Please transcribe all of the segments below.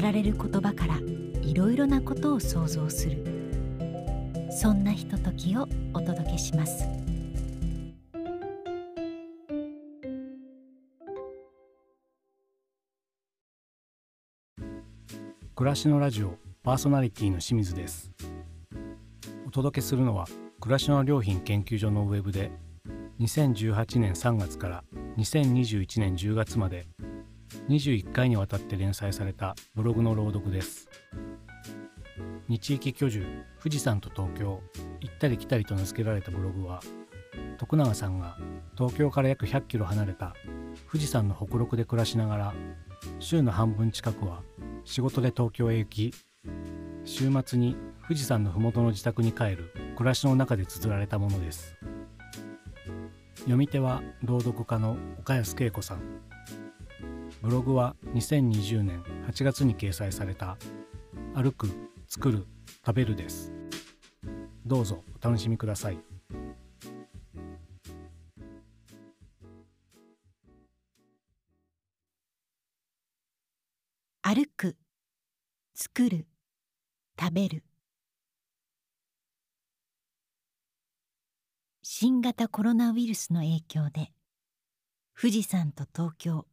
られる言葉からいろいろなことを想像する。そんなひとときをお届けします。暮らしのラジオパーソナリティの清水です。お届けするのは暮らしの良品研究所のウェブで2018年3月から2021年10月まで21回にわたって連載されたブログの朗読です。日域居住富士山と東京行ったり来たりと名付けられたブログは徳永さんが東京から約100キロ離れた富士山の北麓で暮らしながら週の半分近くは仕事で東京へ行き週末に富士山の麓の自宅に帰る暮らしの中で綴られたものです。読み手は朗読家の岡安恵子さん。ブログは2020年8月に掲載された「歩く作る食べる」です。どうぞお楽しみください。歩く作る食べる。新型コロナウイルスの影響で富士山と東京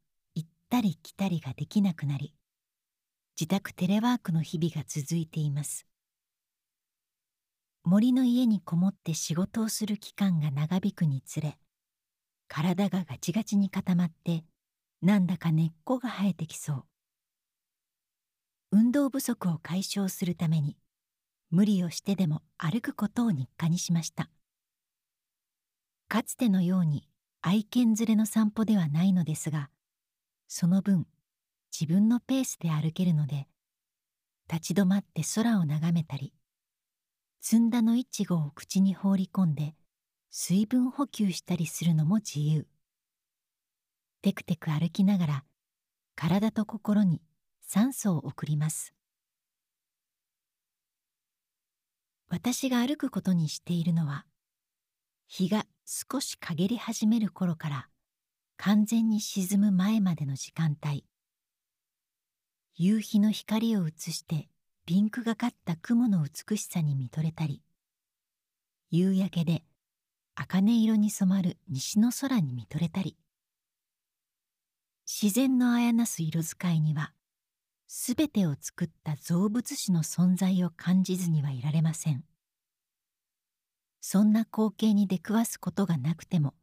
ったり来たりができなくなり自宅テレワークの日々が続いています。森の家にこもって仕事をする期間が長引くにつれ体がガチガチに固まってなんだか根っこが生えてきそう。運動不足を解消するために無理をしてでも歩くことを日課にしました。かつてのように愛犬連れの散歩ではないのですがその分自分のペースで歩けるので立ち止まって空を眺めたり摘んだのいちごを口に放り込んで水分補給したりするのも自由。テクテク歩きながら体と心に酸素を送ります。私が歩くことにしているのは日が少し陰り始める頃から完全に沈む前までの時間帯。夕日の光を映してピンクがかった雲の美しさに見とれたり夕焼けで茜色に染まる西の空に見とれたり。自然のあやなす色使いにはすべてを作った造物主の存在を感じずにはいられません。そんな光景に出くわすことがなくても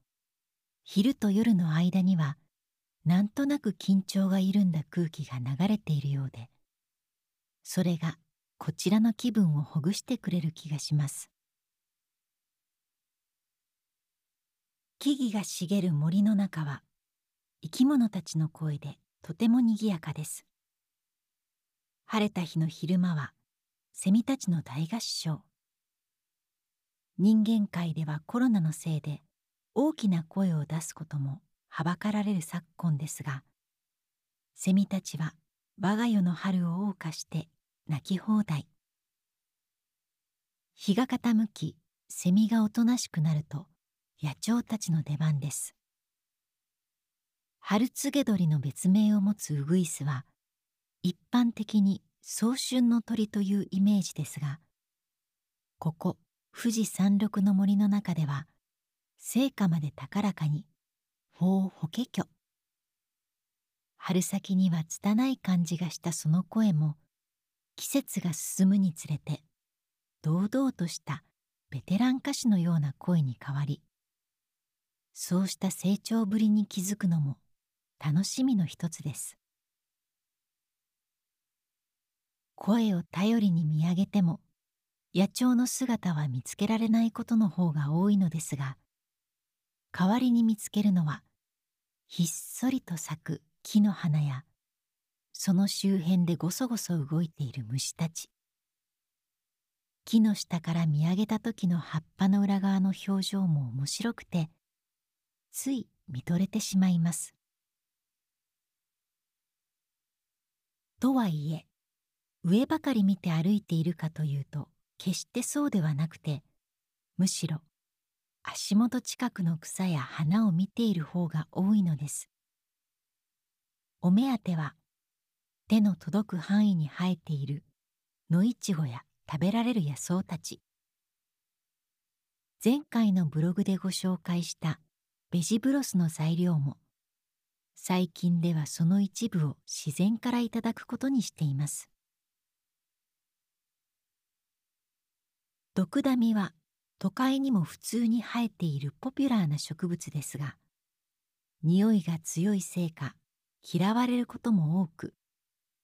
昼と夜の間にはなんとなく緊張が緩んだ空気が流れているようでそれがこちらの気分をほぐしてくれる気がします。木々が茂る森の中は生き物たちの声でとてもにぎやかです。晴れた日の昼間はセミたちの大合唱。人間界ではコロナのせいで大きな声を出すこともはばかられる昨今ですがセミたちは我が世の春を謳歌して泣き放題。日が傾きセミがおとなしくなると野鳥たちの出番です。春告げ鳥の別名を持つウグイスは一般的に早春の鳥というイメージですがここ富士山麓の森の中では成果まで高らかに「法法華居」春先には拙い感じがしたその声も季節が進むにつれて堂々としたベテラン歌手のような声に変わりそうした成長ぶりに気づくのも楽しみの一つです。声を頼りに見上げても野鳥の姿は見つけられないことの方が多いのですが代わりに見つけるのはひっそりと咲く木の花やその周辺でごそごそ動いている虫たち。木の下から見上げた時の葉っぱの裏側の表情も面白くてつい見とれてしまいます。とはいえ上ばかり見て歩いているかというと決してそうではなくてむしろ足元近くの草や花を見ている方が多いのです。お目当ては手の届く範囲に生えている野いちごや食べられる野草たち。前回のブログでご紹介したベジブロスの材料も最近ではその一部を自然からいただくことにしています。毒ダミは都会にも普通に生えているポピュラーな植物ですが匂いが強いせいか嫌われることも多く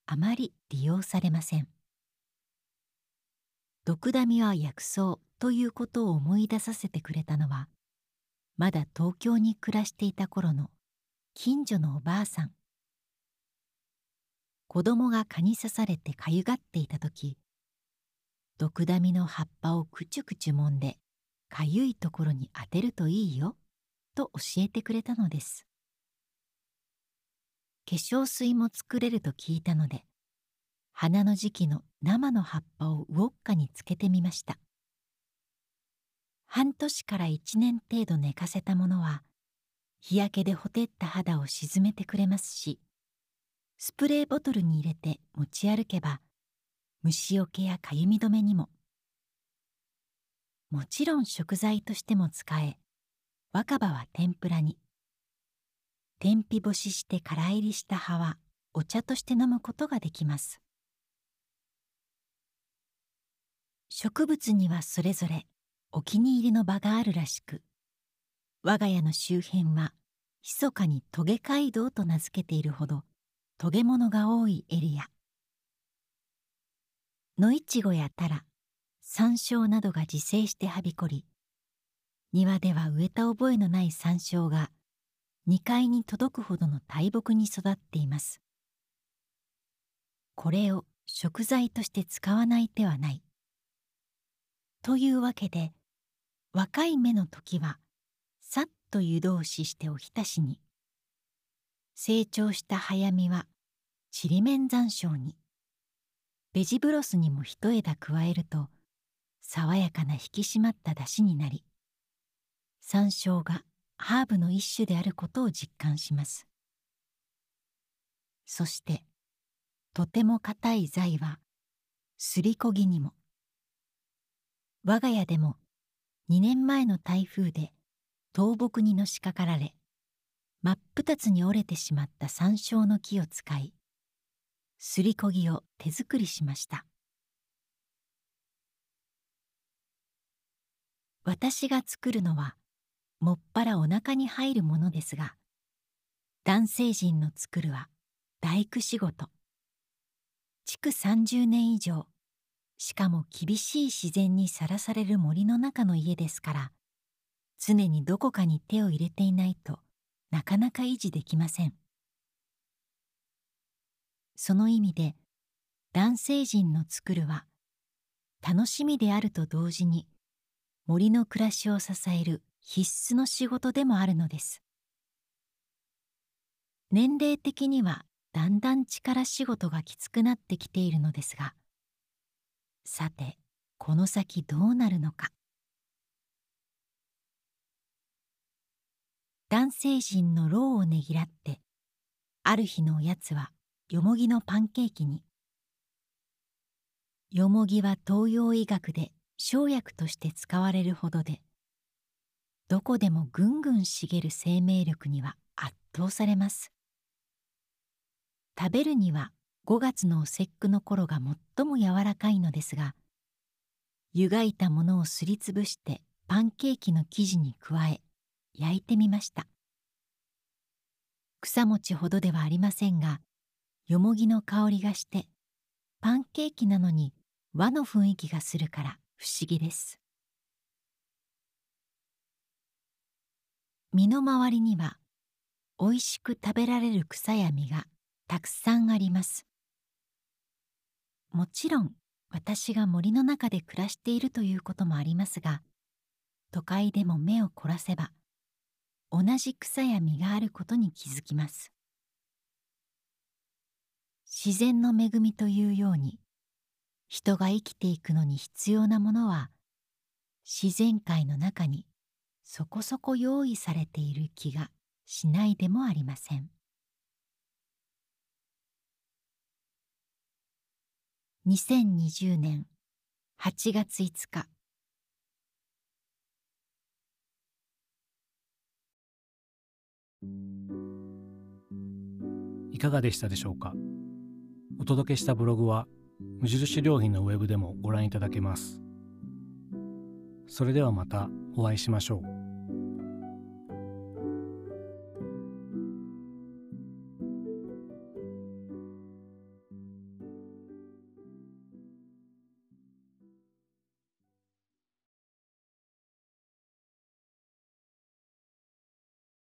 あまり利用されません。毒ダミは薬草ということを思い出させてくれたのはまだ東京に暮らしていた頃の近所のおばあさん。子供が蚊に刺されてかゆがっていた時毒ダミの葉っぱをくちゅくちゅ揉んでかゆいところに当てるといいよと教えてくれたのです。化粧水も作れると聞いたので花の時期の生の葉っぱをウォッカにつけてみました。半年から一年程度寝かせたものは日焼けでほてった肌を沈めてくれますしスプレーボトルに入れて持ち歩けば虫よけやかゆみ止めにももちろん食材としても使え若葉は天ぷらに。天日干しして空入りした葉はお茶として飲むことができます。植物にはそれぞれお気に入りの場があるらしく我が家の周辺は密かにトゲ街道と名付けているほどトゲ物が多いエリア。野いちごやタラ山椒などが自生してはびこり庭では植えた覚えのない山椒が2階に届くほどの大木に育っています。これを食材として使わない手はない。というわけで若い芽の時はさっと湯通ししておひたしに成長した早実はちりめん山椒にベジブロスにも一枝加えると爽やかな引き締まった出汁になり山椒がハーブの一種であることを実感します。そしてとても硬い材はすりこぎにも我が家でも2年前の台風で倒木にのしかかられ真っ二つに折れてしまった山椒の木を使いすりこぎを手作りしました。私が作るのはもっぱらお腹に入るものですが男性陣の作るは大工仕事。築30年以上しかも厳しい自然にさらされる森の中の家ですから常にどこかに手を入れていないとなかなか維持できません。その意味で男性陣の作るは楽しみであると同時に森の暮らしを支える必須の仕事でもあるのです。年齢的にはだんだん力仕事がきつくなってきているのですがさてこの先どうなるのか。男性陣の労をねぎらってある日のおやつはよもぎのパンケーキに。よもぎは東洋医学で生薬として使われるほどでどこでもぐんぐん茂る生命力には圧倒されます。食べるには5月のお節句の頃が最も柔らかいのですが湯がいたものをすりつぶしてパンケーキの生地に加え焼いてみました。草餅ほどではありませんがよもぎの香りがしてパンケーキなのに和の雰囲気がするから不思議です。身の回りにはおいしく食べられる草や実がたくさんあります。もちろん私が森の中で暮らしているということもありますが都会でも目を凝らせば同じ草や実があることに気づきます。自然の恵みというように人が生きていくのに必要なものは自然界の中にそこそこ用意されている気がしないでもありません。2020年8月5日。いかがでしたでしょうか？お届けしたブログは無印良品のウェブでもご覧いただけます。それではまたお会いしましょう。